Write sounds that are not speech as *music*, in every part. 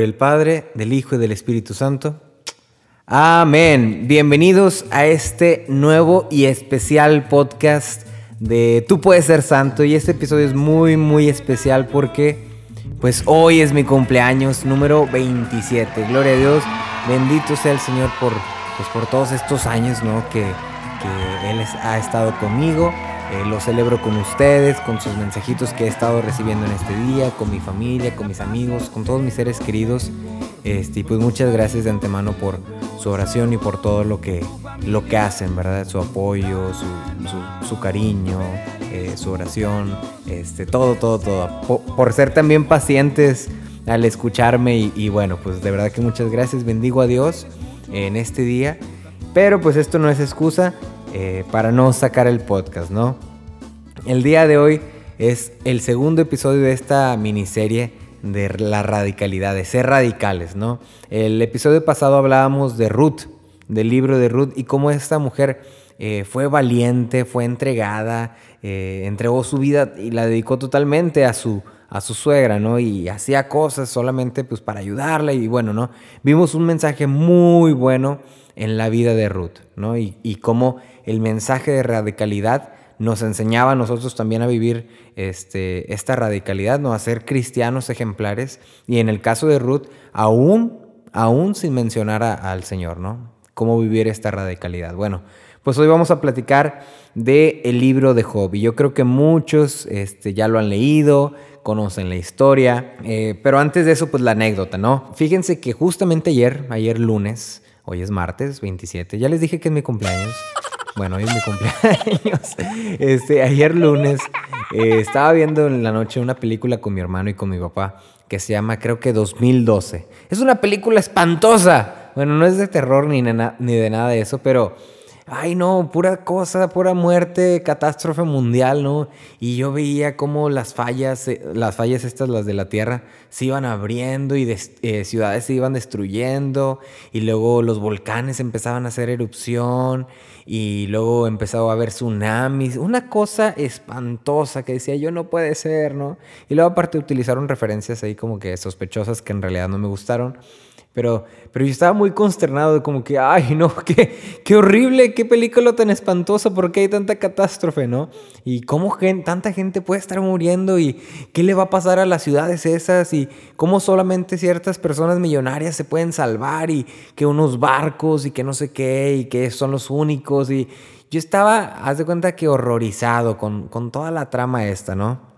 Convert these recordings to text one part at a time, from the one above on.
Del Padre, del Hijo y del Espíritu Santo. Amén. Bienvenidos a este nuevo y especial podcast de Tú puedes ser santo. Y este episodio es muy, muy especial porque pues hoy es mi cumpleaños número 27. Gloria a Dios. Bendito sea el Señor por, pues, por todos estos años ¿no? que, que Él ha estado conmigo. Eh, lo celebro con ustedes, con sus mensajitos que he estado recibiendo en este día, con mi familia, con mis amigos, con todos mis seres queridos. Este, y pues muchas gracias de antemano por su oración y por todo lo que, lo que hacen, ¿verdad? Su apoyo, su, su, cariño, eh, su oración, este, todo, todo, todo. Por, ser también pacientes al escucharme y, y, bueno, pues de verdad que muchas gracias. Bendigo a Dios en este día. Pero pues esto no es excusa. Eh, para no sacar el podcast, ¿no? El día de hoy es el segundo episodio de esta miniserie de la radicalidad, de ser radicales, ¿no? El episodio pasado hablábamos de Ruth, del libro de Ruth y cómo esta mujer eh, fue valiente, fue entregada, eh, entregó su vida y la dedicó totalmente a su, a su suegra, ¿no? Y hacía cosas solamente pues para ayudarla y bueno, ¿no? Vimos un mensaje muy bueno en la vida de Ruth, ¿no? Y, cómo el mensaje de radicalidad nos enseñaba a nosotros también a vivir este, esta radicalidad, ¿no? a ser cristianos ejemplares. Y en el caso de Ruth, aún, aún sin mencionar al Señor, ¿no? Cómo vivir esta radicalidad. Bueno, pues hoy vamos a platicar del el libro de Job. Y yo creo que muchos este, ya lo han leído, conocen la historia. Eh, pero antes de eso, pues la anécdota, ¿no? Fíjense que justamente ayer, ayer lunes, hoy es martes 27, ya les dije que es mi cumpleaños. Bueno, hoy es mi cumpleaños. *laughs* Este, ayer lunes eh, estaba viendo en la noche una película con mi hermano y con mi papá que se llama, creo que 2012. Es una película espantosa. Bueno, no es de terror ni, ni de nada de eso, pero ay no, pura cosa, pura muerte, catástrofe mundial, ¿no? Y yo veía cómo las fallas, eh, las fallas estas, las de la Tierra, se iban abriendo y eh, ciudades se iban destruyendo y luego los volcanes empezaban a hacer erupción y luego empezaba a haber tsunamis, una cosa espantosa que decía yo no puede ser, ¿no? Y luego aparte utilizaron referencias ahí como que sospechosas que en realidad no me gustaron. Pero, pero yo estaba muy consternado, como que, ay, no, *laughs* qué, qué horrible, qué película tan espantosa, ¿por qué hay tanta catástrofe, no? Y cómo tanta gente puede estar muriendo y qué le va a pasar a las ciudades esas y cómo solamente ciertas personas millonarias se pueden salvar y que unos barcos y que no sé qué y que son los únicos. Y yo estaba, haz de cuenta que horrorizado con, con toda la trama esta, ¿no?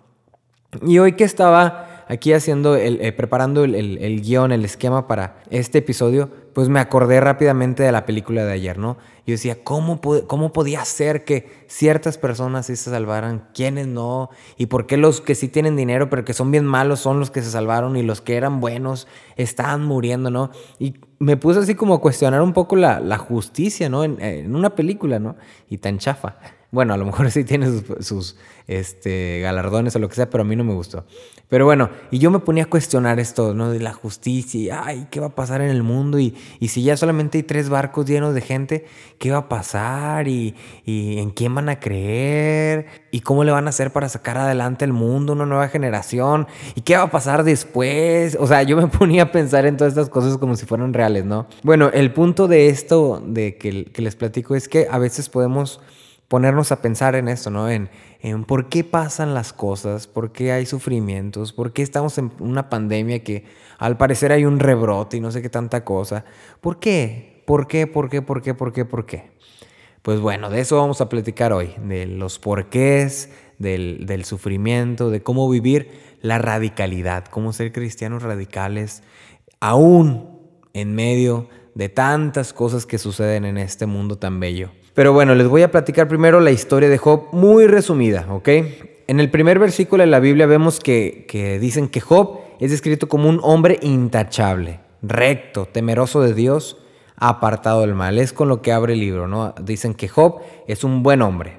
Y hoy que estaba aquí haciendo, el, eh, preparando el, el, guion, el esquema para este episodio, pues me acordé rápidamente de la película de ayer, ¿no? Yo decía, ¿cómo, cómo podía ser que ciertas personas sí se salvaran, quiénes no? ¿Y por qué los que sí tienen dinero pero que son bien malos son los que se salvaron y los que eran buenos estaban muriendo, ¿no? Y me puse así como a cuestionar un poco la, la justicia, ¿no? En, en una película, ¿no? Y tan chafa. Bueno, a lo mejor *laughs* sí tiene sus, este, galardones o lo que sea, pero a mí no me gustó. Pero bueno, y yo me ponía a cuestionar esto, ¿no? De la justicia, y, ay, ¿qué va a pasar en el mundo? Y, y si ya solamente hay tres barcos llenos de gente, ¿qué va a pasar? Y, y, en quién van a creer? ¿Y cómo le van a hacer para sacar adelante el mundo, una nueva generación? ¿Y qué va a pasar después? O sea, yo me *laughs* ponía a pensar en todas estas cosas como si fueran reales, ¿no? Bueno, el punto de esto, de que les platico, es que a veces podemos ponernos a pensar en esto, ¿no? En, en por qué pasan las cosas, por qué hay sufrimientos, por qué estamos en una pandemia que al parecer hay un rebrote y no sé qué tanta cosa. ¿Por qué? ¿Por qué? ¿Por qué? ¿Por qué? ¿Por qué? ¿Por qué? Pues bueno, de eso vamos a platicar hoy, de los porqués, del, del sufrimiento, de cómo vivir la radicalidad, cómo ser cristianos radicales, aún en medio de tantas cosas que suceden en este mundo tan bello. Pero bueno, les voy a platicar primero la historia de Job muy resumida, ¿ok? En el primer versículo de la Biblia vemos que, que dicen que Job es descrito como un hombre intachable, recto, temeroso de Dios, apartado del mal. Es con lo que abre el libro, ¿no? Dicen que Job es un buen hombre.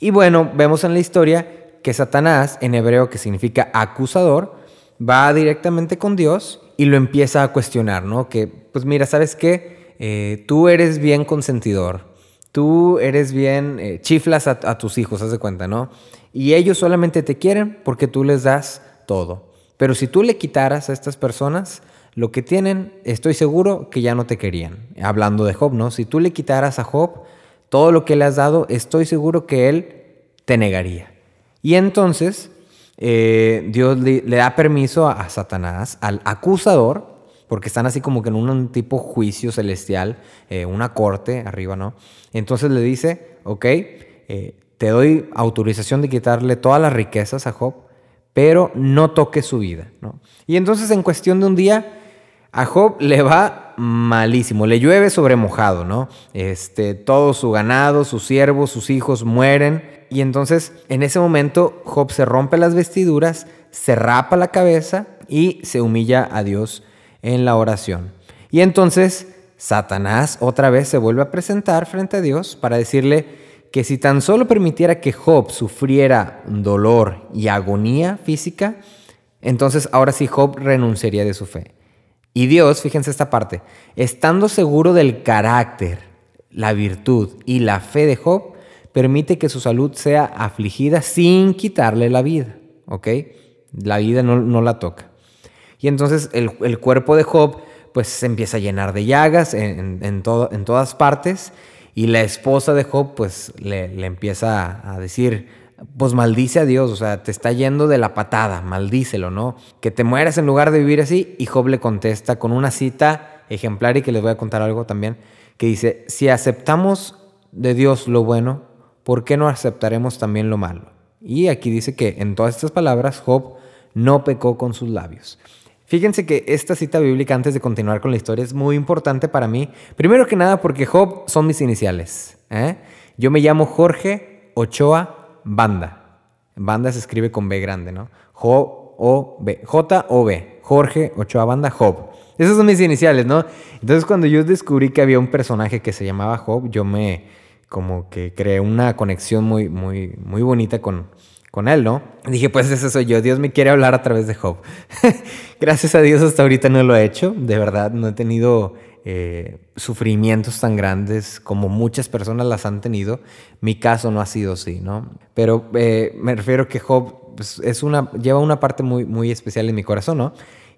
Y bueno, vemos en la historia que Satanás, en hebreo que significa acusador, va directamente con Dios y lo empieza a cuestionar, ¿no? Que, pues mira, ¿sabes qué? Eh, tú eres bien consentidor, tú eres bien, eh, chiflas a, tus hijos, haz de cuenta, ¿no? Y ellos solamente te quieren porque tú les das todo. Pero si tú le quitaras a estas personas lo que tienen, estoy seguro que ya no te querían. Hablando de Job, ¿no? Si tú le quitaras a Job todo lo que le has dado, estoy seguro que él te negaría. Y entonces eh, Dios le, da permiso a, Satanás, al acusador, porque están así como que en un, tipo juicio celestial, eh, una corte arriba, ¿no? Entonces le dice, ok, eh, te doy autorización de quitarle todas las riquezas a Job, pero no toques su vida, ¿no? Y entonces en cuestión de un día, a Job le va malísimo, le llueve sobre mojado, ¿no? Este, todo su ganado, sus siervos, sus hijos mueren. Y entonces, en ese momento, Job se rompe las vestiduras, se rapa la cabeza y se humilla a Dios en la oración. Y entonces, Satanás otra vez se vuelve a presentar frente a Dios para decirle que si tan solo permitiera que Job sufriera dolor y agonía física, entonces ahora sí Job renunciaría de su fe. Y Dios, fíjense esta parte, estando seguro del carácter, la virtud y la fe de Job, permite que su salud sea afligida sin quitarle la vida, ¿ok? La vida no, la toca. Y entonces el, cuerpo de Job pues se empieza a llenar de llagas en, en, todas partes y la esposa de Job pues le, empieza a decir, pues maldice a Dios, o sea, te está yendo de la patada, maldícelo, ¿no? Que te mueras en lugar de vivir así. Y Job le contesta con una cita ejemplar y que les voy a contar algo también, que dice, si aceptamos de Dios lo bueno, ¿por qué no aceptaremos también lo malo? Y aquí dice que en todas estas palabras Job no pecó con sus labios. Fíjense que esta cita bíblica, antes de continuar con la historia, es muy importante para mí. Primero que nada porque Job son mis iniciales. ¿eh? Yo me llamo Jorge Ochoa Banda. Banda se escribe con B grande, ¿no? J-O-B. J-O-B. Jorge Ochoa Banda, Job. Esas son mis iniciales, ¿no? Entonces cuando yo descubrí que había un personaje que se llamaba Job, yo me como que creé una conexión muy, muy, muy bonita con, con él, ¿no? Dije, pues ese soy yo, Dios me quiere hablar a través de Job. *laughs* Gracias a Dios hasta ahorita no lo he hecho, de verdad, no he tenido eh, sufrimientos tan grandes como muchas personas las han tenido. Mi caso no ha sido así, ¿no? Pero eh, me refiero que Job pues, es una, lleva una parte muy, muy especial en mi corazón, ¿no?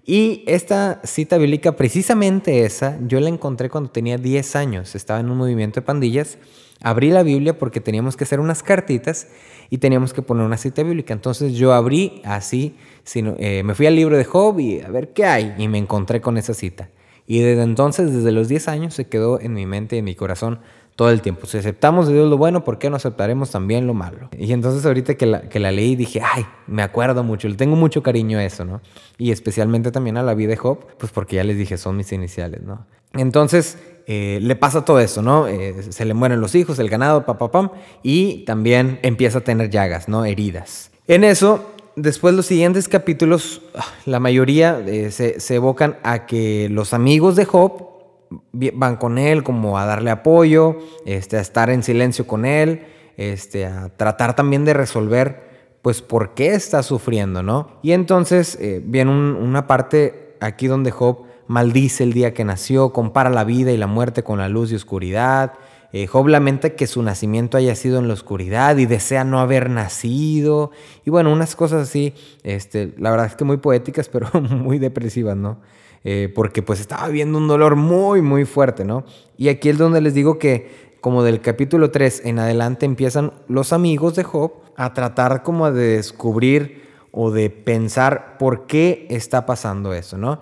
Y esta cita bíblica, precisamente esa, yo la encontré cuando tenía 10 años. Estaba en un movimiento de pandillas. Abrí la Biblia porque teníamos que hacer unas cartitas y teníamos que poner una cita bíblica. Entonces yo abrí así, eh, me fui al libro de Job y a ver qué hay. Y me encontré con esa cita. Y desde entonces, desde los 10 años, se quedó en mi mente y en mi corazón todo el tiempo. Si aceptamos de Dios lo bueno, ¿por qué no aceptaremos también lo malo? Y entonces ahorita que la, que la leí dije, ay, me acuerdo mucho, le tengo mucho cariño a eso, ¿no? Y especialmente también a la vida de Job, pues porque ya les dije, son mis iniciales, ¿no? Entonces eh, le pasa todo eso, ¿no? Eh, se le mueren los hijos, el ganado, papapam, y también empieza a tener llagas, ¿no? Heridas. En eso después los siguientes capítulos, ah, la mayoría eh, se, evocan a que los amigos de Job van con él como a darle apoyo, este, a estar en silencio con él, este, a tratar también de resolver pues por qué está sufriendo, ¿no? Y entonces viene una parte aquí donde Job maldice el día que nació, compara la vida y la muerte con la luz y oscuridad, eh, Job lamenta que su nacimiento haya sido en la oscuridad y desea no haber nacido. Y bueno, unas cosas así, este, la verdad es que muy poéticas, *laughs* pero muy depresivas, ¿no? Eh, porque pues estaba viendo un dolor muy, muy fuerte, ¿no? Y aquí es donde les digo que como del capítulo 3 en adelante empiezan los amigos de Job a tratar como de descubrir o de pensar por qué está pasando eso, ¿no?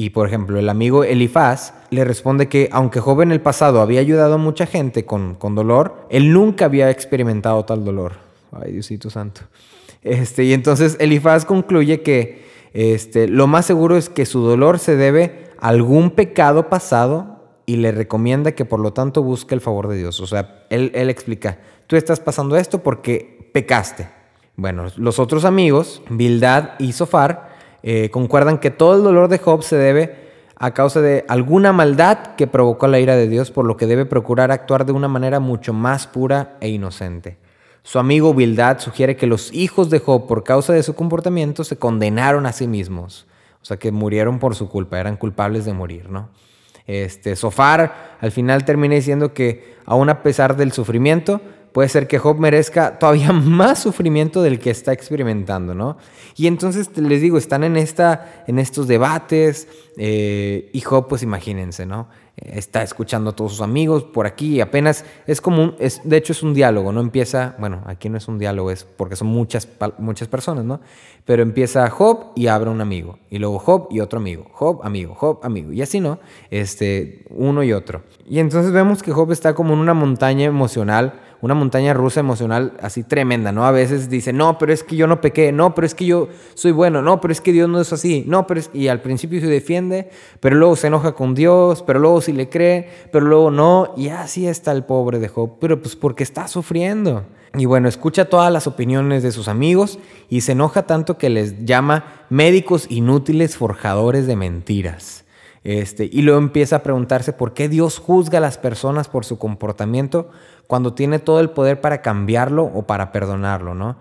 Y por ejemplo, el amigo Elifaz le responde que aunque Job en el pasado había ayudado a mucha gente con, con dolor, él nunca había experimentado tal dolor. Ay, Diosito Santo. Este, y entonces Elifaz concluye que este, lo más seguro es que su dolor se debe a algún pecado pasado y le recomienda que por lo tanto busque el favor de Dios. O sea, él, él explica, tú estás pasando esto porque pecaste. Bueno, los otros amigos, Bildad y Sofar, eh, concuerdan que todo el dolor de Job se debe a causa de alguna maldad que provocó la ira de Dios, por lo que debe procurar actuar de una manera mucho más pura e inocente. Su amigo Bildad sugiere que los hijos de Job, por causa de su comportamiento, se condenaron a sí mismos. O sea, que murieron por su culpa, eran culpables de morir, ¿no? Este, Sofar al final termina diciendo que, aún a pesar del sufrimiento, puede ser que Job merezca todavía *laughs* más sufrimiento del que está experimentando, ¿no? Y entonces les digo, están en, esta, en estos debates eh, y Job, pues imagínense, ¿no? está escuchando a todos sus amigos por aquí y apenas es como un, es, de hecho es un diálogo, no empieza, bueno, aquí no es un diálogo, es porque son muchas, muchas personas, ¿no? Pero empieza Job y abre un amigo, y luego Job y otro amigo, Job, amigo, Job, amigo, y así, ¿no? Este, uno y otro. Y entonces vemos que Job está como en una montaña emocional, una montaña rusa emocional así tremenda, ¿no? A veces dice, no, pero es que yo no pequé, no, pero es que yo soy bueno, no, pero es que Dios no es así, no, pero es... Y al principio se defiende, pero luego se enoja con Dios, pero luego sí le cree, pero luego no, y así está el pobre de Job, pero pues porque está sufriendo. Y bueno, escucha todas las opiniones de sus amigos y se enoja tanto que les llama médicos inútiles forjadores de mentiras. Este, y luego empieza a preguntarse por qué Dios juzga a las personas por su comportamiento cuando tiene todo el poder para cambiarlo o para perdonarlo, ¿no?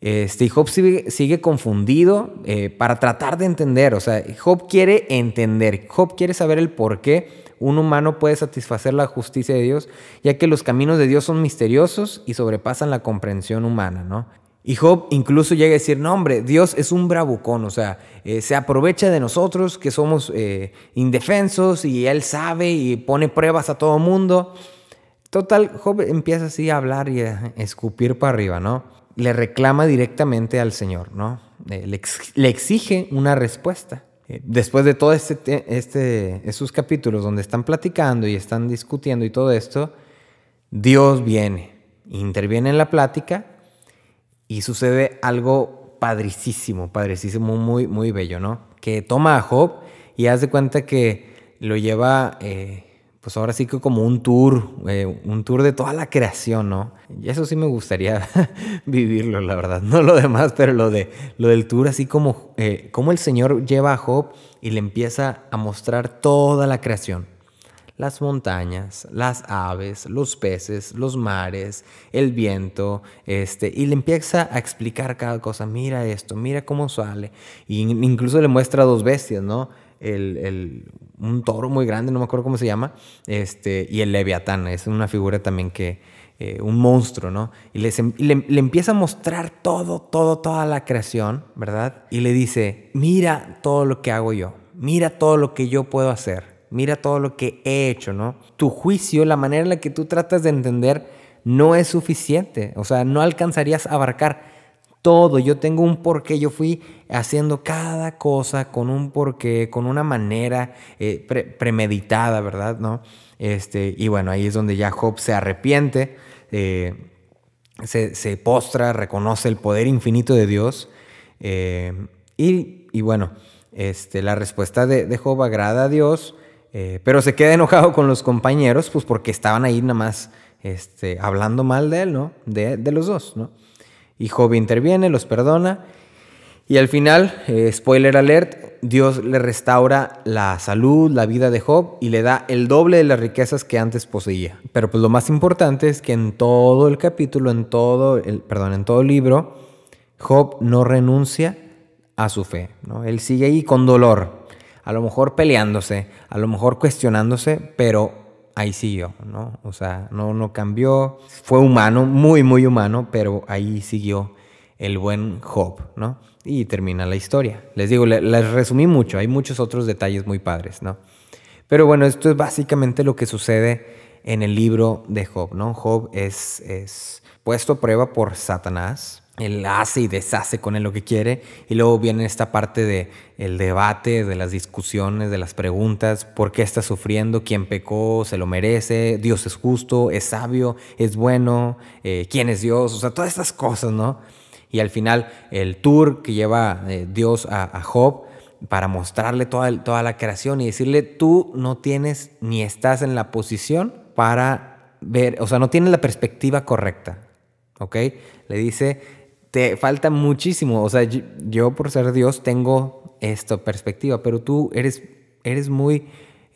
Este, y Job sigue, confundido eh, para tratar de entender, o sea, Job quiere entender, Job quiere saber el por qué un humano puede satisfacer la justicia de Dios, ya que los caminos de Dios son misteriosos y sobrepasan la comprensión humana, ¿no? Y Job incluso llega a decir, no hombre, Dios es un bravucón, o sea, eh, se aprovecha de nosotros que somos eh, indefensos y Él sabe y pone pruebas a todo mundo. Total, Job empieza así a hablar y a escupir para arriba, ¿no? Le reclama directamente al Señor, ¿no? Eh, le, exige una respuesta. Después de todos este, este, esos capítulos donde están platicando y están discutiendo y todo esto, Dios viene, interviene en la plática y sucede algo padricísimo, padricísimo, muy, muy bello, ¿no? Que toma a Job y hace cuenta que lo lleva... Eh, pues ahora sí que como un tour, eh, un tour de toda la creación, ¿no? Y eso sí me gustaría *laughs* vivirlo, la verdad. No lo demás, pero lo, de, lo del tour, así como, eh, como el Señor lleva a Job y le empieza a mostrar toda la creación. Las montañas, las aves, los peces, los mares, el viento, este, y le empieza a explicar cada cosa. Mira esto, mira cómo sale. Y incluso le muestra dos bestias, ¿no? el, un toro muy grande, no me acuerdo cómo se llama, este, y el leviatán, es una figura también que, eh, un monstruo, ¿no? Y, em, le, le, empieza a mostrar todo, todo, toda la creación, ¿verdad? Y le dice, mira todo lo que hago yo, mira todo lo que yo puedo hacer, mira todo lo que he hecho, ¿no? Tu juicio, la manera en la que tú tratas de entender, no es suficiente, o sea, no alcanzarías a abarcar todo. Yo tengo un porqué. Yo fui haciendo cada cosa con un porqué, con una manera eh, premeditada, ¿verdad? ¿No? Este, y bueno, ahí es donde ya Job se arrepiente, eh, se, postra, reconoce el poder infinito de Dios. Eh, y, bueno, este, la respuesta de, Job agrada a Dios, pero se queda enojado con los compañeros, pues porque estaban ahí nada más este, hablando mal de él, ¿no? De, de los dos, ¿no? Y Job interviene, los perdona. Y al final, eh, spoiler alert, Dios le restaura la salud, la vida de Job y le da el doble de las riquezas que antes poseía. Pero pues lo más importante es que en todo el capítulo, en todo el, perdón, en todo el libro, Job no renuncia a su fe. ¿no? Él sigue ahí con dolor, a lo mejor peleándose, a lo mejor cuestionándose, pero ahí siguió, ¿no? O sea, no, no cambió, fue humano, muy, muy humano, pero ahí siguió el buen Job, ¿no? Y termina la historia. Les digo, les resumí mucho, hay muchos otros detalles muy padres, ¿no? Pero bueno, esto es básicamente lo que sucede en el libro de Job, ¿no? Job es, es puesto a prueba por Satanás, él hace y deshace con él lo que quiere. Y luego viene esta parte de el debate, de las discusiones, de las preguntas, por qué está sufriendo, quién pecó, se lo merece, Dios es justo, es sabio, es bueno, eh, quién es Dios, o sea, todas estas cosas, ¿no? Y al final el tour que lleva eh, Dios a, Job para mostrarle toda, toda la creación y decirle, tú no tienes ni estás en la posición para ver, o sea, no tienes la perspectiva correcta, ¿ok? Le dice, te falta muchísimo. O sea, yo, por ser Dios tengo esta perspectiva, pero tú eres, eres muy,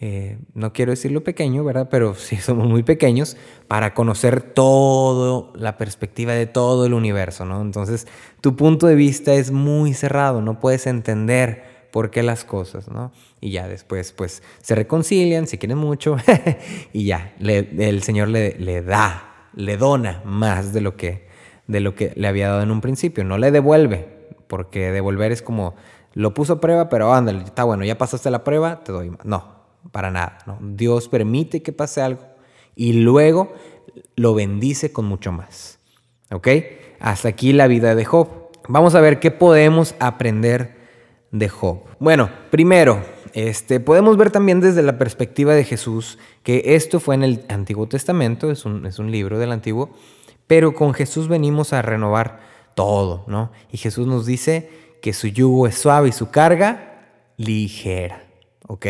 eh, no quiero decirlo pequeño, ¿verdad? Pero *laughs* sí somos muy pequeños para conocer todo, la perspectiva de todo el universo, ¿no? Entonces, tu punto de vista es muy cerrado, no puedes entender por qué las cosas, ¿no? Y ya después, pues, se reconcilian, se quieren mucho, *laughs* y ya, el Señor le, le da le dona más de lo que, de lo que le había dado en un principio. No le devuelve, porque devolver es como, lo puso a prueba, pero ándale, está bueno, ya pasaste la prueba, te doy más. No, para nada. Dios permite que pase algo y luego lo bendice con mucho más. ¿Ok? Hasta aquí la vida de Job. Vamos a ver qué podemos aprender de Job. Bueno, primero, este, podemos ver también desde la perspectiva de Jesús que esto fue en el Antiguo Testamento, es un, es un libro del Antiguo, pero con Jesús venimos a renovar todo, ¿no? Y Jesús nos dice que su yugo es suave y su carga ligera, ¿ok?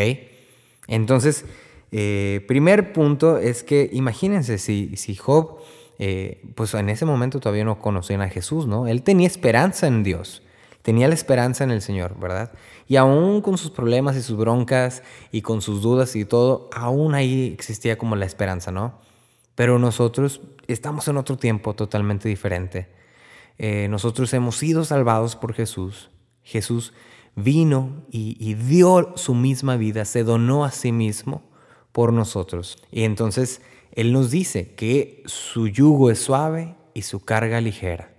Entonces, eh, primer punto es que imagínense si, si Job, eh, pues en ese momento todavía no conocían a Jesús, ¿no? Él tenía esperanza en Dios, tenía la esperanza en el Señor, ¿verdad? Y aún con sus problemas y sus broncas y con sus dudas y todo, aún ahí existía como la esperanza, ¿no? Pero nosotros estamos en otro tiempo totalmente diferente. Eh, nosotros hemos sido salvados por Jesús. Jesús vino y, dio su misma vida, se donó a sí mismo por nosotros. Y entonces Él nos dice que su yugo es suave y su carga ligera.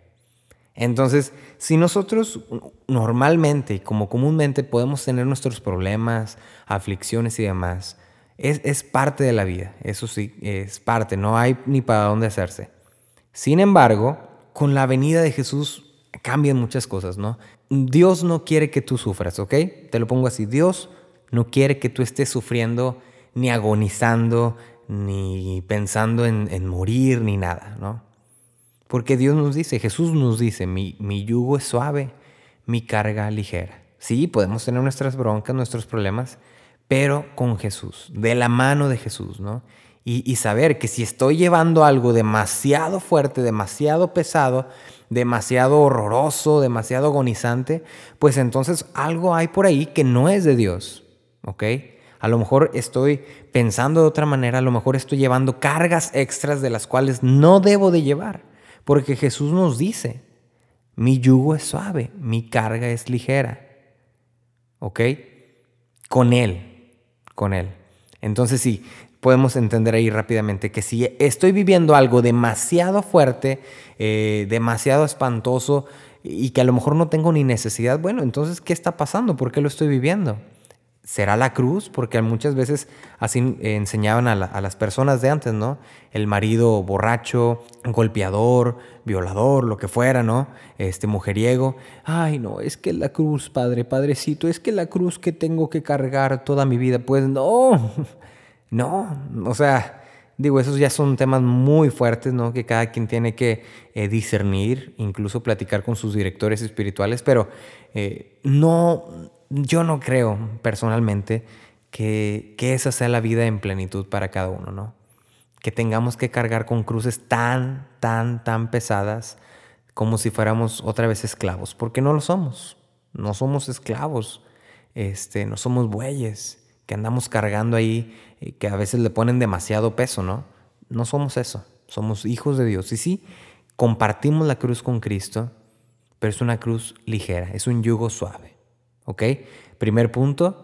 Entonces, si nosotros normalmente, como comúnmente, podemos tener nuestros problemas, aflicciones y demás, es, es, parte de la vida, eso sí, es parte, no hay ni para dónde hacerse. Sin embargo, con la venida de Jesús cambian muchas cosas, ¿no? Dios no quiere que tú sufras, ¿ok? Te lo pongo así, Dios no quiere que tú estés sufriendo ni agonizando, ni pensando en, morir, ni nada, ¿no? Porque Dios nos dice, Jesús nos dice, mi, mi yugo es suave, mi carga ligera. Sí, podemos tener nuestras broncas, nuestros problemas, pero con Jesús, de la mano de Jesús, ¿no? y, saber que si estoy llevando algo demasiado fuerte, demasiado pesado, demasiado horroroso, demasiado agonizante, pues entonces algo hay por ahí que no es de Dios, ¿ok? A lo mejor estoy pensando de otra manera, a lo mejor estoy llevando cargas extras de las cuales no debo de llevar, porque Jesús nos dice, mi yugo es suave, mi carga es ligera, ¿ok? Con Él, con Él. Entonces sí, podemos entender ahí rápidamente que si estoy viviendo algo demasiado fuerte, eh, demasiado espantoso y que a lo mejor no tengo ni necesidad, bueno, entonces, ¿qué está pasando? ¿Por qué lo estoy viviendo? ¿Será la cruz? Porque muchas veces así enseñaban a, las personas de antes, ¿no? El marido borracho, golpeador, violador, lo que fuera, ¿no? Este mujeriego. Ay, no, es que la cruz, padre, padrecito, es que la cruz que tengo que cargar toda mi vida, pues no. *laughs* No, o sea, digo, esos ya son temas muy fuertes, ¿no? Que cada quien tiene que eh, discernir, incluso platicar con sus directores espirituales, pero eh, no, yo no creo personalmente que, que esa sea la vida en plenitud para cada uno, ¿no? Que tengamos que cargar con cruces tan, tan, tan pesadas como si fuéramos otra vez esclavos, porque no lo somos, no somos esclavos, este, no somos bueyes que andamos cargando ahí, y que a veces le ponen demasiado peso, ¿no? No somos eso, somos hijos de Dios. Y sí, compartimos la cruz con Cristo, pero es una cruz ligera, es un yugo suave, ¿ok? Primer punto,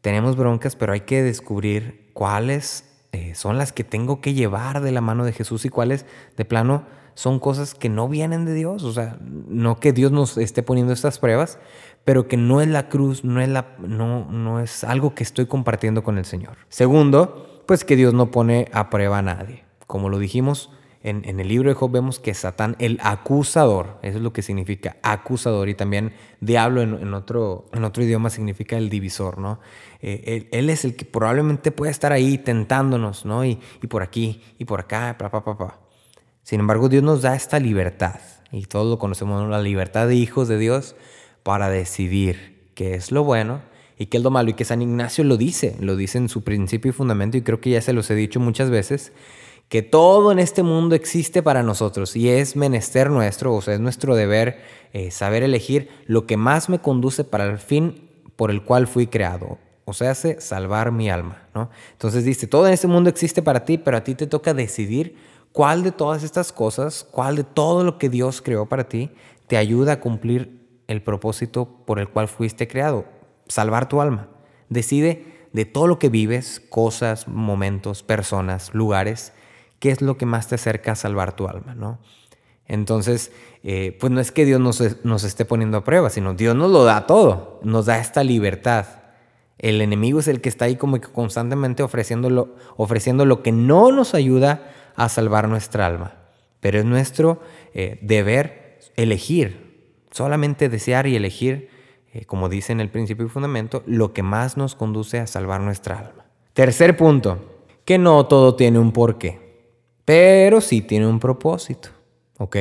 tenemos broncas, pero hay que descubrir cuáles eh, son las que tengo que llevar de la mano de Jesús y cuáles de plano son cosas que no vienen de Dios. O sea, no que Dios nos esté poniendo estas pruebas, pero que no es la cruz, no es, la, no, no es algo que estoy compartiendo con el Señor. Segundo, pues que Dios no pone a prueba a nadie. Como lo dijimos en, en, el libro de Job, vemos que Satán, el acusador, eso es lo que significa acusador, y también diablo en, otro, en otro idioma significa el divisor, ¿no? Eh, él, es el que probablemente puede estar ahí tentándonos, ¿no? Y, y por aquí, y por acá, pa, pa, pa, pa. Sin embargo, Dios nos da esta libertad, y todos lo conocemos, la libertad de hijos de Dios, para decidir qué es lo bueno y qué es lo malo. Y que San Ignacio lo dice, lo dice en su principio y fundamento, y creo que ya se los he dicho muchas veces, que todo en este mundo existe para nosotros y es menester nuestro, o sea, es nuestro deber eh, saber elegir lo que más me conduce para el fin por el cual fui creado. O sea, hace salvar mi alma, ¿no? Entonces dice, todo en este mundo existe para ti, pero a ti te toca decidir cuál de todas estas cosas, cuál de todo lo que Dios creó para ti, te ayuda a cumplir el propósito por el cual fuiste creado, salvar tu alma. Decide de todo lo que vives, cosas, momentos, personas, lugares, qué es lo que más te acerca a salvar tu alma, ¿no? Entonces, eh, pues no es que Dios nos, nos esté poniendo a prueba, sino Dios nos lo da todo, nos da esta libertad. El enemigo es el que está ahí como que constantemente ofreciendo lo que no nos ayuda a salvar nuestra alma. Pero es nuestro eh, deber elegir, solamente desear y elegir, eh, como dice en el principio y fundamento, lo que más nos conduce a salvar nuestra alma. Tercer punto, que no todo tiene un porqué, pero sí tiene un propósito. ¿Ok?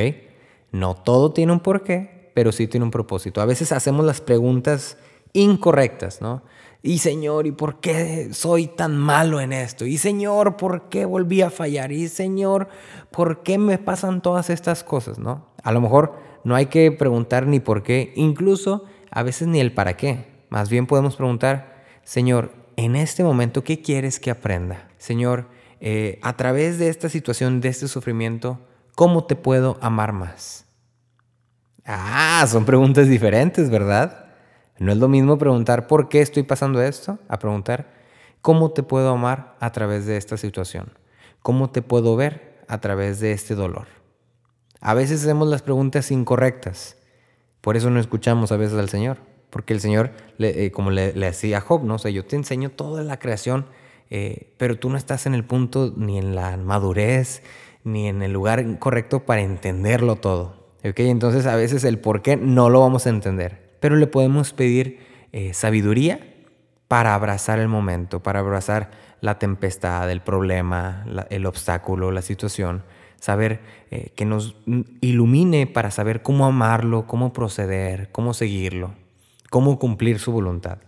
No todo tiene un porqué, pero sí tiene un propósito. A veces hacemos las preguntas incorrectas, ¿no? Y Señor, ¿y por qué soy tan malo en esto? Y Señor, ¿por qué volví a fallar? Y Señor, ¿por qué me pasan todas estas cosas, no? A lo mejor no hay que preguntar ni por qué, incluso a veces ni el para qué. Más bien podemos preguntar, Señor, en este momento, ¿qué quieres que aprenda? Señor, eh, a través de esta situación, de este sufrimiento, ¿cómo te puedo amar más? Ah, son preguntas diferentes, ¿verdad? No es lo mismo preguntar por qué estoy pasando esto a preguntar cómo te puedo amar a través de esta situación. ¿Cómo te puedo ver a través de este dolor? A veces hacemos las preguntas incorrectas. Por eso no escuchamos a veces al Señor. Porque el Señor, eh, como le, decía a Job, ¿no? O sea, yo te enseño toda la creación, eh, pero tú no estás en el punto ni en la madurez, ni en el lugar correcto para entenderlo todo. ¿okay? Entonces a veces el por qué no lo vamos a entender, pero le podemos pedir eh, sabiduría para abrazar el momento, para abrazar la tempestad, el problema, el obstáculo, la situación, saber eh, que nos ilumine para saber cómo amarlo, cómo proceder, cómo seguirlo, cómo cumplir su voluntad.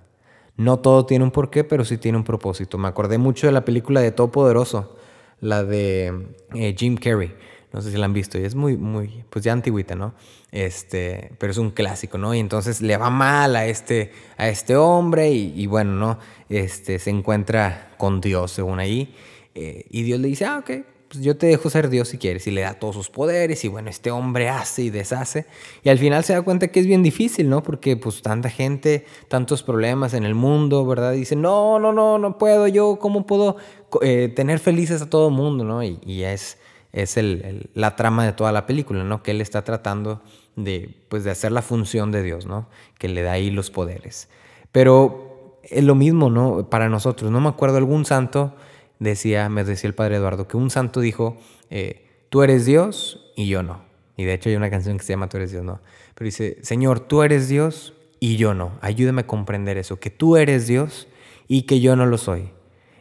No todo tiene un porqué, pero sí tiene un propósito. Me acordé mucho de la película de Todopoderoso, la de eh, Jim Carrey. No sé si la han visto y es muy, muy, pues ya antiguita, ¿no? Este, pero es un clásico, ¿no? Y entonces le va mal a este, a este hombre y, bueno, ¿no? Este, se encuentra con Dios según ahí eh, y Dios le dice, ah, ok, pues yo te dejo ser Dios si quieres. Y le da todos sus poderes y bueno, este hombre hace y deshace. Y al final se da cuenta que es bien difícil, ¿no? Porque pues tanta gente, tantos problemas en el mundo, ¿verdad? dice, no, no, no, no puedo yo, ¿cómo puedo eh, tener felices a todo el mundo, ¿no? Y, es, es el, la trama de toda la película, ¿no? Que él está tratando de, pues, de hacer la función de Dios, ¿no? Que le da ahí los poderes. Pero es lo mismo, ¿no? Para nosotros. No me acuerdo algún santo decía, me decía el padre Eduardo, que un santo dijo, eh, tú eres Dios y yo no. Y de hecho hay una canción que se llama Tú eres Dios, no. Pero dice, Señor, tú eres Dios y yo no. Ayúdame a comprender eso, que tú eres Dios y que yo no lo soy.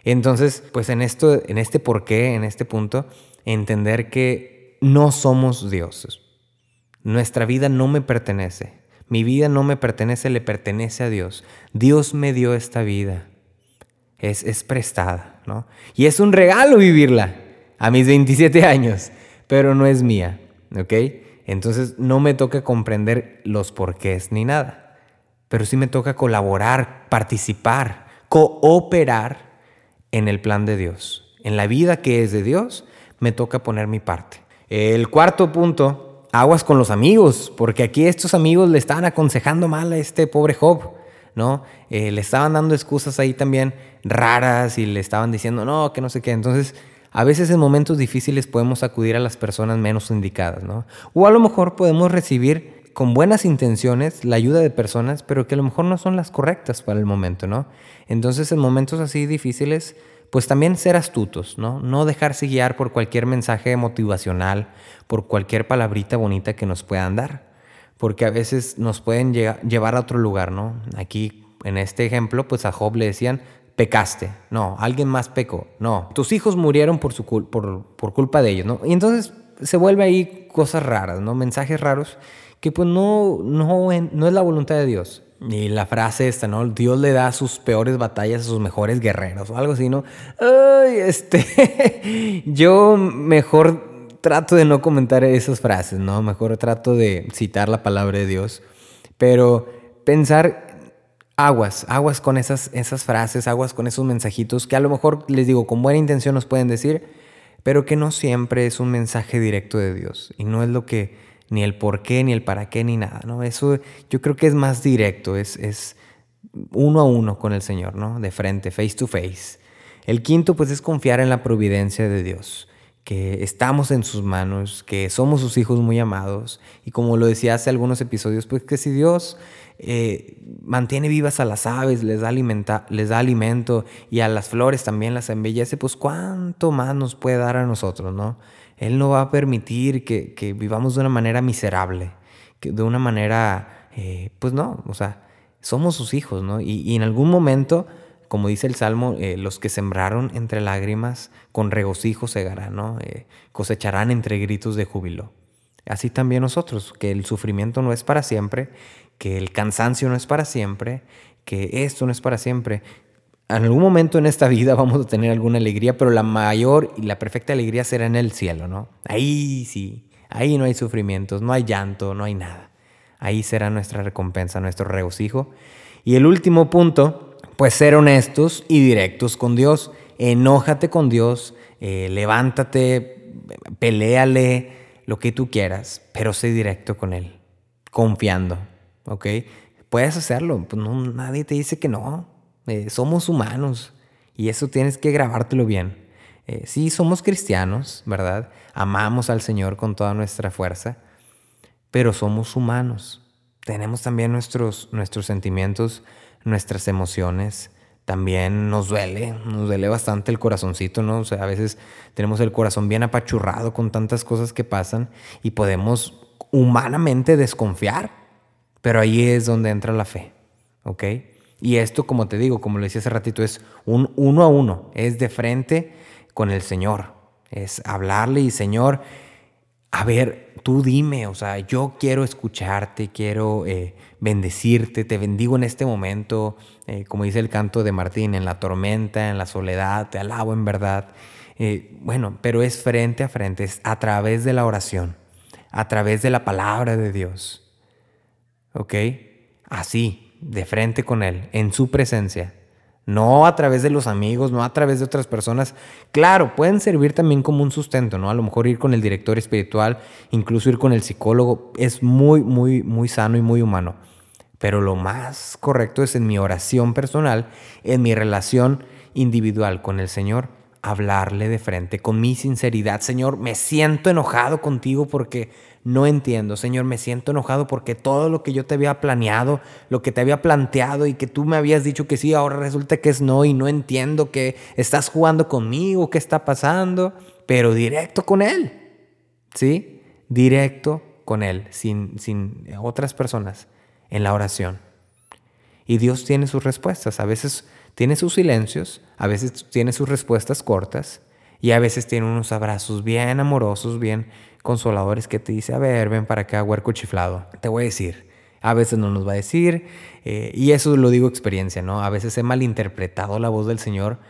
Entonces, pues en esto, en este porqué, en este punto, entender que no somos dioses. Nuestra vida no me pertenece. Mi vida no me pertenece, le pertenece a Dios. Dios me dio esta vida es, prestada, Y es un regalo vivirla a mis 27 años, pero no es mía, ¿ok? Entonces no me toca comprender los porqués ni nada, pero sí me toca colaborar, participar, cooperar en el plan de Dios. En la vida que es de Dios, me toca poner mi parte. El cuarto punto, aguas con los amigos, porque aquí estos amigos le estaban aconsejando mal a este pobre Job. ¿No? Eh, le estaban dando excusas ahí también raras y le estaban diciendo, no, que no sé qué. Entonces, a veces en momentos difíciles podemos acudir a las personas menos indicadas, ¿no? O a lo mejor podemos recibir con buenas intenciones la ayuda de personas, pero que a lo mejor no son las correctas para el momento, ¿no? Entonces, en momentos así difíciles, pues también ser astutos, ¿no? No dejarse guiar por cualquier mensaje motivacional, por cualquier palabrita bonita que nos puedan dar porque a veces nos pueden llevar a otro lugar, ¿no? Aquí, en este ejemplo, pues a Job le decían, pecaste, no, alguien más pecó, no, tus hijos murieron por, su por, por culpa de ellos, ¿no? Y entonces se vuelve ahí cosas raras, ¿no? Mensajes raros que pues no, no, no es la voluntad de Dios. Y la frase esta, ¿no? Dios le da sus peores batallas a sus mejores guerreros o algo así, ¿no? Ay, este, *laughs* yo mejor trato de no comentar esas frases, ¿no? Mejor trato de citar la palabra de Dios. Pero pensar aguas, aguas con esas, esas frases, aguas con esos mensajitos que a lo mejor les digo, con buena intención nos pueden decir, pero que no siempre es un mensaje directo de Dios. Y no es lo que, ni el por qué, ni el para qué, ni nada, ¿no? Eso yo creo que es más directo, es, es uno a uno con el Señor, ¿no? De frente, face to face. El quinto, pues, es confiar en la providencia de Dios que estamos en sus manos, que somos sus hijos muy amados. Y como lo decía hace algunos episodios, pues que si Dios eh, mantiene vivas a las aves, les da, alimenta, les da alimento y a las flores también las embellece, pues cuánto más nos puede dar a nosotros, ¿no? Él no va a permitir que, vivamos de una manera miserable, que de una manera, eh, pues no, o sea, somos sus hijos, ¿no? y en algún momento como dice el Salmo, eh, los que sembraron entre lágrimas, con regocijo segarán. Eh, cosecharán entre gritos de júbilo. Así también nosotros, que el sufrimiento no es para siempre, que el cansancio no es para siempre, que esto no es para siempre. En algún momento en esta vida *laughs* vamos a tener alguna alegría, pero la mayor y la perfecta alegría será en el cielo, ¿no? Ahí sí, ahí no hay sufrimientos, no hay llanto, no hay nada. Ahí será nuestra recompensa, nuestro regocijo. Y el último punto pues ser honestos y directos con Dios. Enójate con Dios, eh, levántate, peleale, lo que tú quieras, pero sé directo con Él, confiando, ¿ok? Puedes hacerlo, pues no, nadie te dice que no, eh, somos humanos y eso tienes que grabártelo bien. Eh, sí, somos cristianos, ¿verdad? Amamos al Señor con toda nuestra fuerza, pero somos humanos. Tenemos también nuestros, nuestros sentimientos, nuestras emociones. También nos duele, nos duele bastante el corazoncito, ¿no? O sea, a veces tenemos el corazón bien apachurrado con tantas cosas que pasan y podemos humanamente desconfiar, pero ahí es donde entra la fe, ¿ok? Y esto, como te digo, como le decía hace ratito, es un uno a uno, es de frente con el Señor, es hablarle y Señor, a ver, tú dime, o sea, yo quiero escucharte, quiero eh, bendecirte, te bendigo en este momento, eh, como dice el canto de Martín, en la tormenta, en la soledad, te alabo en verdad. Eh, bueno, pero es frente a frente, es a través de la oración, a través de la palabra de Dios. ¿Ok? Así, de frente con Él, en su presencia no a través de los amigos, no a través de otras personas. Claro, pueden servir también como un sustento, ¿no? A lo mejor ir con el director espiritual, incluso ir con el psicólogo, es muy, muy, muy sano y muy humano. Pero lo más correcto es en mi oración personal, en mi relación individual con el Señor, hablarle de frente con mi sinceridad. Señor, me siento enojado contigo porque no entiendo, Señor, me siento enojado porque todo lo que yo te había planeado, lo que te había planteado y que tú me habías dicho que sí, ahora resulta que es no y no entiendo que estás jugando conmigo, qué está pasando, pero directo con Él, ¿sí? Directo con Él, sin, sin otras personas, en la oración. Y Dios tiene sus respuestas, a veces tiene sus silencios, a veces tiene sus respuestas cortas y a veces tiene unos abrazos bien amorosos, bien consoladores que te dice, a ver, ven para acá, huerco chiflado. Te voy a decir, a veces no nos va a decir, eh, y eso lo digo experiencia, ¿no? A veces he malinterpretado la voz del Señor,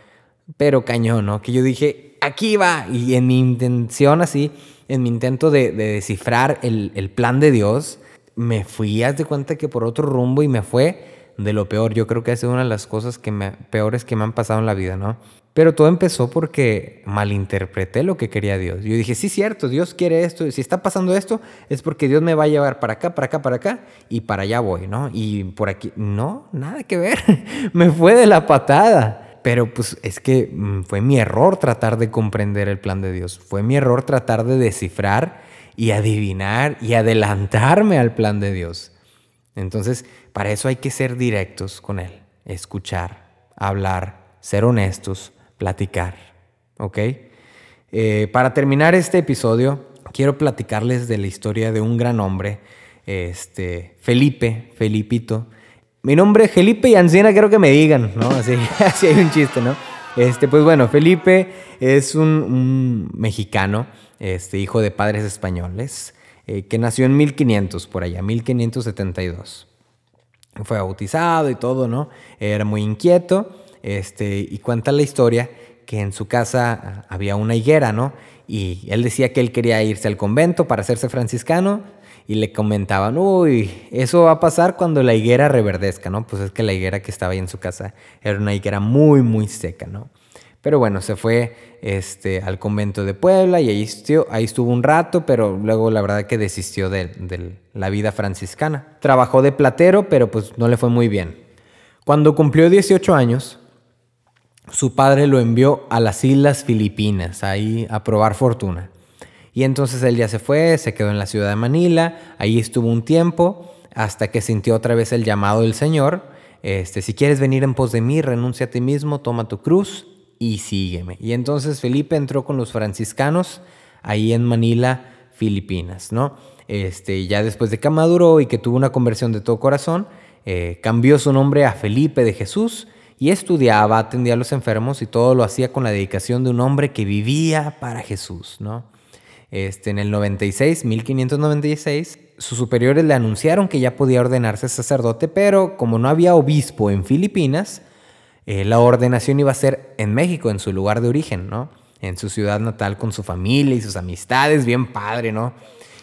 pero cañón, ¿no? Que yo dije, aquí va, y en mi intención así, en mi intento de, descifrar el, el, plan de Dios, me fui, haz de cuenta que por otro rumbo y me fue de lo peor. Yo creo que ha sido una de las cosas que me, peores que me han pasado en la vida, ¿no? Pero todo empezó porque malinterpreté lo que quería Dios. Yo dije, sí, cierto, Dios quiere esto. Si está pasando esto, es porque Dios me va a llevar para acá, para acá, para acá, y para allá voy, ¿no? Y por aquí, no, nada que ver. *laughs* me fue de la patada. Pero pues es que mm, fue mi error tratar de comprender el plan de Dios. Fue mi error tratar de descifrar y adivinar y adelantarme al plan de Dios. Entonces, para eso hay que ser directos con Él, escuchar, hablar, ser honestos, platicar. ¿Ok? Eh, para terminar este episodio, quiero platicarles de la historia de un gran hombre, este, Felipe, Felipito. Mi nombre es Felipe y Anciana, quiero que me digan, ¿no? Así, *laughs* así hay un chiste, ¿no? Este, pues bueno, Felipe es un, mexicano, este, hijo de padres españoles, eh, que nació en 1500, por allá, 1572. Fue bautizado y todo, ¿no? Era muy inquieto este, y cuenta la historia que en su casa había una higuera, ¿no? Y él decía que él quería irse al convento para hacerse franciscano y le comentaban, uy, eso va a pasar cuando la higuera reverdezca, ¿no? Pues es que la higuera que estaba ahí en su casa era una higuera muy, muy seca, ¿no? Pero bueno, se fue este, al convento de Puebla y ahí estuvo, ahí estuvo un rato, pero luego la verdad que desistió de, de la vida franciscana. Trabajó de platero, pero pues no le fue muy bien. Cuando cumplió 18 años, su padre lo envió a las Islas Filipinas, ahí a probar fortuna. Y entonces él ya se fue, se quedó en la ciudad de Manila, ahí estuvo un tiempo hasta que sintió otra vez el llamado del Señor. Este, si quieres venir en pos de mí, renuncia a ti mismo, toma tu cruz y sígueme. Y entonces Felipe entró con los franciscanos ahí en Manila, Filipinas, ¿no? Este, ya después de que maduró y que tuvo una conversión de todo corazón, eh, cambió su nombre a Felipe de Jesús y estudiaba, atendía a los enfermos y todo lo hacía con la dedicación de un hombre que vivía para Jesús, ¿no? Este, en el 96, 1596, sus superiores le anunciaron que ya podía ordenarse sacerdote, pero como no había obispo en Filipinas, eh, la ordenación iba a ser en México, en su lugar de origen, ¿no? En su ciudad natal con su familia y sus amistades, bien padre, ¿no?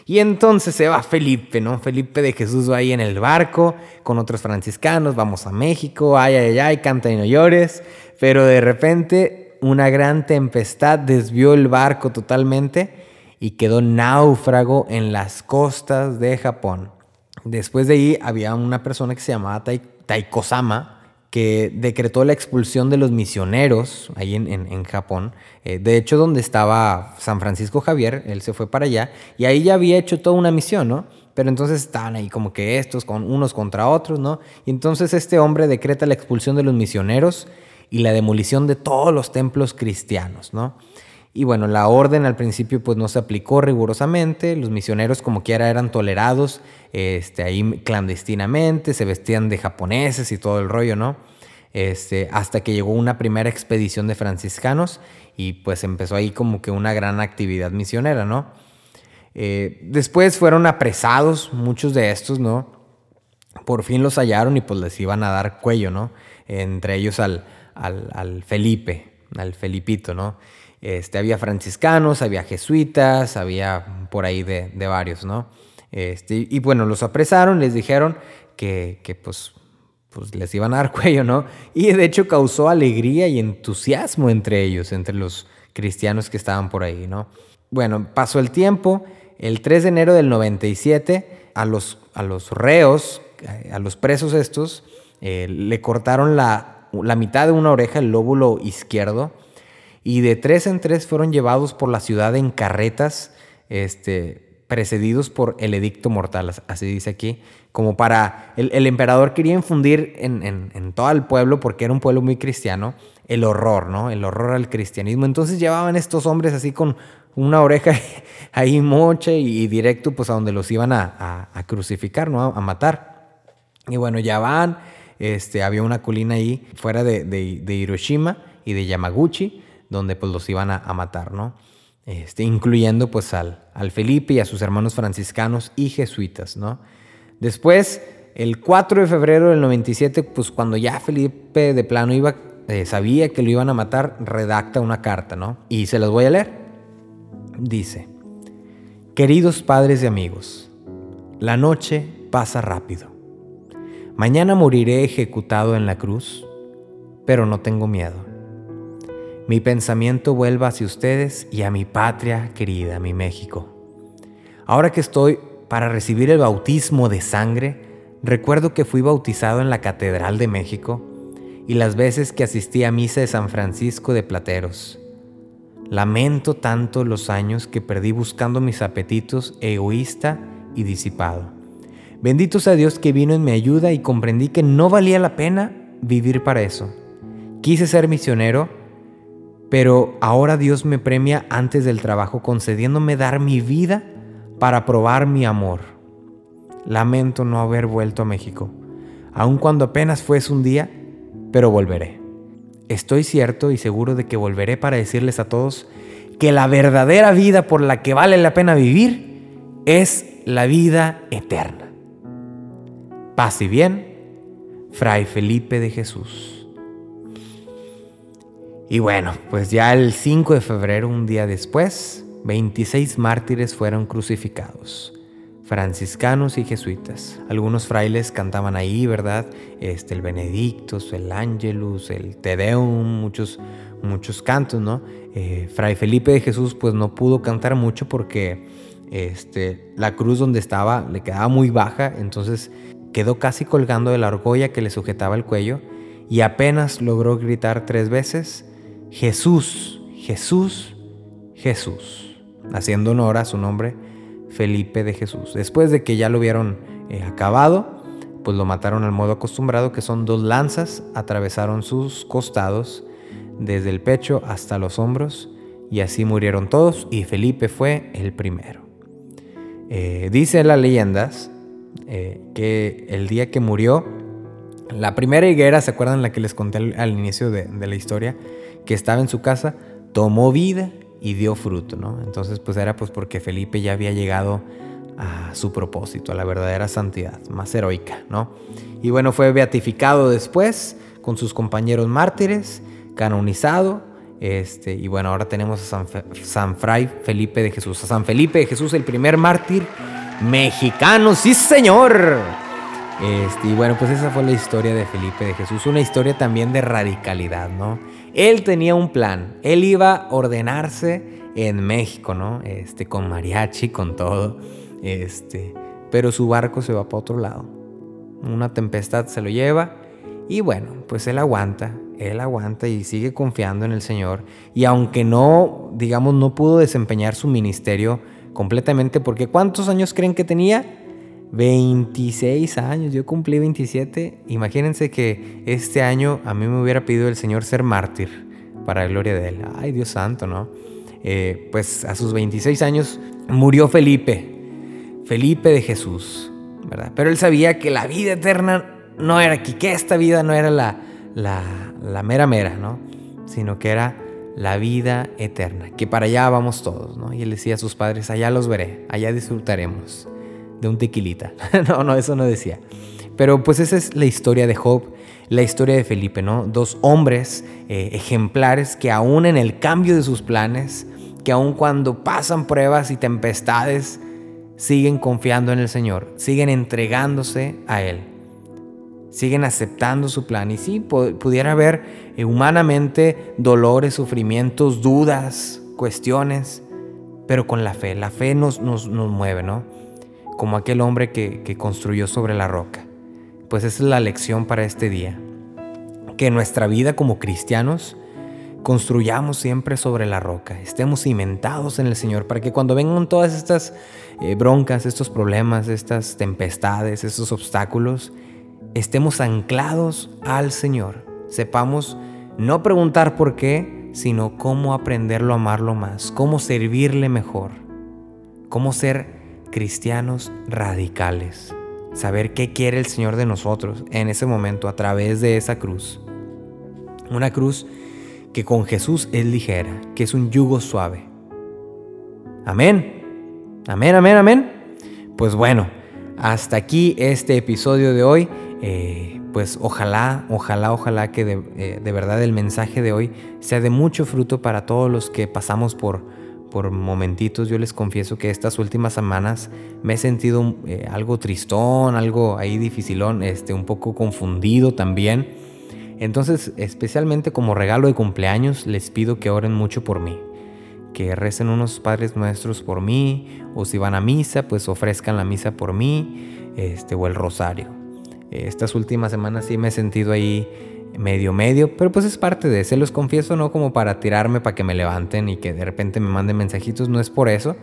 Y entonces se va Felipe, ¿no? Felipe de Jesús va ahí en el barco con otros franciscanos, vamos a México, ay, ay, ay, canta y no llores, pero de repente una gran tempestad desvió el barco totalmente y quedó náufrago en las costas de Japón. Después de ahí había una persona que se llamaba Taikosama, que decretó la expulsión de los misioneros ahí en, Japón. Eh, de hecho, donde estaba San Francisco Javier, él se fue para allá y ahí ya había hecho toda una misión, ¿no? Pero entonces estaban ahí como que estos con unos contra otros, ¿no? Y entonces este hombre decreta la expulsión de los misioneros y la demolición de todos los templos cristianos, ¿no? Y bueno, la orden al principio pues no se aplicó rigurosamente, los misioneros como quiera eran tolerados este, ahí clandestinamente, se vestían de japoneses y todo el rollo, ¿no? Este, hasta que llegó una primera expedición de franciscanos y pues empezó ahí como que una gran actividad misionera, ¿no? Eh, después fueron apresados muchos de estos, ¿no? Por fin los hallaron y pues les iban a dar cuello, ¿no? Entre ellos al, al, al Felipe, al Felipito, ¿no? Este, había franciscanos, había jesuitas, había por ahí de, varios, ¿no? Este, y bueno, los apresaron, les dijeron que, pues, pues les iban a dar *laughs* cuello, ¿no? Y de hecho causó alegría y entusiasmo entre ellos, entre los cristianos que estaban por ahí, ¿no? Bueno, pasó el tiempo, el 3 de enero del 97, a los, a los reos, a los presos estos, eh, le cortaron la, la mitad de una oreja, el lóbulo izquierdo, y de tres en tres fueron llevados por la ciudad en carretas, este, precedidos por el edicto mortal, así dice aquí, como para, el, emperador quería infundir en, todo el pueblo, porque era un pueblo muy cristiano, el horror, ¿no? El horror al cristianismo. Entonces llevaban estos hombres así con una oreja *laughs* ahí mocha y, directo pues a donde los iban a, crucificar, ¿no? A, matar. Y bueno, ya van, este, había una colina ahí fuera de, de Hiroshima y de Yamaguchi, donde pues los iban a, matar, ¿no? Este, incluyendo pues al, al, Felipe y a sus hermanos franciscanos y jesuitas, ¿no? Después, el 4 de febrero del 97, pues cuando ya Felipe de plano iba, eh, sabía que lo iban a matar, redacta una carta, ¿no? Y se las voy a leer. Dice, queridos padres y amigos, la noche pasa rápido. Mañana moriré ejecutado en la cruz, pero no tengo miedo mi pensamiento vuelva hacia ustedes y a mi patria querida, mi México. Ahora que estoy para recibir el bautismo de sangre, recuerdo que fui bautizado en la Catedral de México y las veces que asistí a misa de San Francisco de Plateros. Lamento tanto los años que perdí buscando mis apetitos egoísta y disipado. Bendito sea Dios que vino en mi ayuda y comprendí que no valía la pena vivir para eso. Quise ser misionero pero ahora Dios me premia antes del trabajo concediéndome dar mi vida para probar mi amor. Lamento no haber vuelto a México, aun cuando apenas fuese un día, pero volveré. Estoy cierto y seguro de que volveré para decirles a todos que la verdadera vida por la que vale la pena vivir es la vida eterna. Paz y bien, Fray Felipe de Jesús. Y bueno, pues ya el 5 de febrero, un día después, 26 mártires fueron crucificados, franciscanos y jesuitas. Algunos frailes cantaban ahí, ¿verdad? Este, el Benedictus, el Angelus, el Te Deum, muchos, muchos cantos, ¿no? Eh, Fray Felipe de Jesús pues no pudo cantar mucho porque este, la cruz donde estaba le quedaba muy baja, entonces quedó casi colgando de la argolla que le sujetaba el cuello y apenas logró gritar tres veces, Jesús, Jesús, Jesús, haciendo honor a su nombre, Felipe de Jesús. Después de que ya lo hubieron eh, acabado, pues lo mataron al modo acostumbrado, que son dos lanzas, atravesaron sus costados desde el pecho hasta los hombros, y así murieron todos, y Felipe fue el primero. Eh, dice las leyendas eh, que el día que murió, la primera higuera, ¿se acuerdan la que les conté al, inicio de, de, la historia? Que estaba en su casa, tomó vida y dio fruto, ¿no? Entonces, pues era pues porque Felipe ya había llegado a su propósito, a la verdadera santidad, más heroica, ¿no? Y bueno, fue beatificado después con sus compañeros mártires, canonizado, este, y bueno, ahora tenemos a San, Fray Felipe de Jesús, a San Felipe de Jesús, el primer mártir mexicano, sí señor. Este, y bueno, pues esa fue la historia de Felipe de Jesús, una historia también de radicalidad, ¿no? Él tenía un plan, él iba a ordenarse en México, ¿no? Este, con mariachi, con todo, este, pero su barco se va para otro lado. Una tempestad se lo lleva y bueno, pues él aguanta, él aguanta y sigue confiando en el Señor. Y aunque no, digamos, no pudo desempeñar su ministerio completamente, porque ¿cuántos años creen que tenía? 26 años, yo cumplí 27. Imagínense que este año a mí me hubiera pedido el Señor ser mártir para la gloria de Él. Ay, Dios santo, ¿no? Eh, pues a sus 26 años murió Felipe, Felipe de Jesús, ¿verdad? Pero él sabía que la vida eterna no era aquí, que esta vida no era la, la, la mera mera, ¿no? Sino que era la vida eterna, que para allá vamos todos, ¿no? Y él decía a sus padres, allá los veré, allá disfrutaremos de un tequilita. *laughs* no, no, eso no decía. Pero pues esa es la historia de Job, la historia de Felipe, ¿no? Dos hombres eh, ejemplares que aún en el cambio de sus planes, que aún cuando pasan pruebas y tempestades, siguen confiando en el Señor, siguen entregándose a Él, siguen aceptando su plan. Y sí, pudiera haber eh, humanamente dolores, sufrimientos, dudas, cuestiones, pero con la fe. La fe nos, nos, nos mueve, ¿no? Como aquel hombre que, construyó sobre la roca. Pues esa es la lección para este día. Que nuestra vida como cristianos construyamos siempre sobre la roca, estemos cimentados en el Señor, para que cuando vengan todas estas eh, broncas, estos problemas, estas tempestades, estos obstáculos, estemos anclados al Señor. Sepamos no preguntar por qué, sino cómo aprenderlo a amarlo más, cómo servirle mejor, cómo ser cristianos radicales. Saber qué quiere el Señor de nosotros en ese momento a través de esa cruz. Una cruz que con Jesús es ligera, que es un yugo suave. Amén. Amén, amén, amén. Pues bueno, hasta aquí este episodio de hoy. Eh, pues ojalá, ojalá, ojalá que eh, de verdad el mensaje de hoy sea de mucho fruto para todos los que pasamos por por momentitos yo les confieso que estas últimas semanas me he sentido eh, algo tristón, algo ahí dificilón, este, un poco confundido también. Entonces, especialmente como regalo de cumpleaños, les pido que oren mucho por mí. Que recen unos padres nuestros por mí, o si van a misa, pues ofrezcan la misa por mí, este, o el rosario. Estas últimas semanas sí me he sentido ahí medio medio, pero pues es parte de, se los confieso, no como para tirarme para que me levanten y que de repente me manden mensajitos, no es por eso.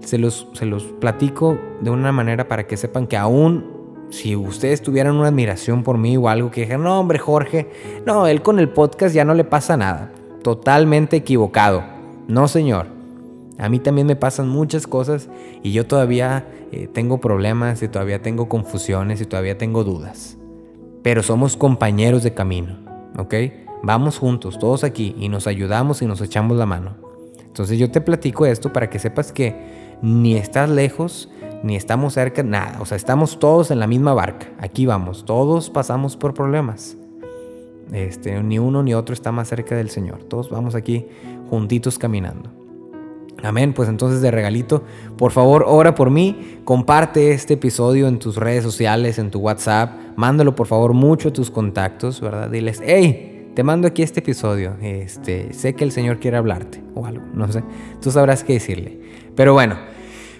Se los, se los platico de una manera para que sepan que aún si ustedes tuvieran una admiración por mí o algo que dijeran, no hombre Jorge, no, él con el podcast ya no le pasa nada, totalmente equivocado. No señor, a mí también me pasan muchas cosas y yo todavía eh, tengo problemas y todavía tengo confusiones y todavía tengo dudas pero somos compañeros de camino, ¿ok? Vamos juntos, todos aquí, y nos ayudamos y nos echamos la mano. Entonces yo te platico esto para que sepas que ni estás lejos, ni estamos cerca, nada. O sea, estamos todos en la misma barca. Aquí vamos, todos pasamos por problemas. Este, ni uno ni otro está más cerca del Señor. Todos vamos aquí juntitos caminando. Amén, pues entonces de regalito, por favor, ora por mí, comparte este episodio en tus redes sociales, en tu WhatsApp, mándalo por favor mucho a tus contactos, ¿verdad? Diles, hey, te mando aquí este episodio, este, sé que el Señor quiere hablarte o algo, no sé, tú sabrás qué decirle. Pero bueno,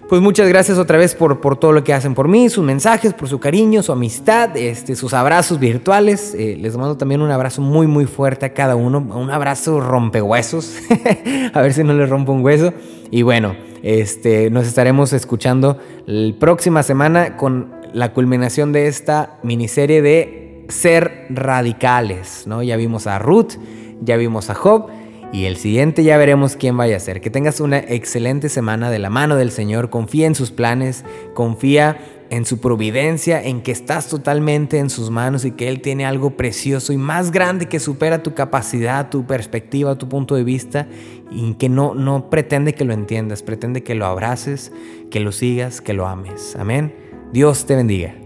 Pues muchas gracias otra vez por, por todo lo que hacen por mí, sus mensajes, por su cariño, su amistad, este, sus abrazos virtuales. Eh, les mando también un abrazo muy muy fuerte a cada uno, un abrazo rompehuesos, *laughs* a ver si no les rompo un hueso. Y bueno, este, nos estaremos escuchando la próxima semana con la culminación de esta miniserie de ser radicales. ¿no? Ya vimos a Ruth, ya vimos a Job y el siguiente ya veremos quién vaya a ser. Que tengas una excelente semana de la mano del Señor. Confía en sus planes, confía en su providencia, en que estás totalmente en sus manos y que Él tiene algo precioso y más grande que supera tu capacidad, tu perspectiva, tu punto de vista y que no, no pretende que lo entiendas, pretende que lo abraces, que lo sigas, que lo ames. Amén. Dios te bendiga.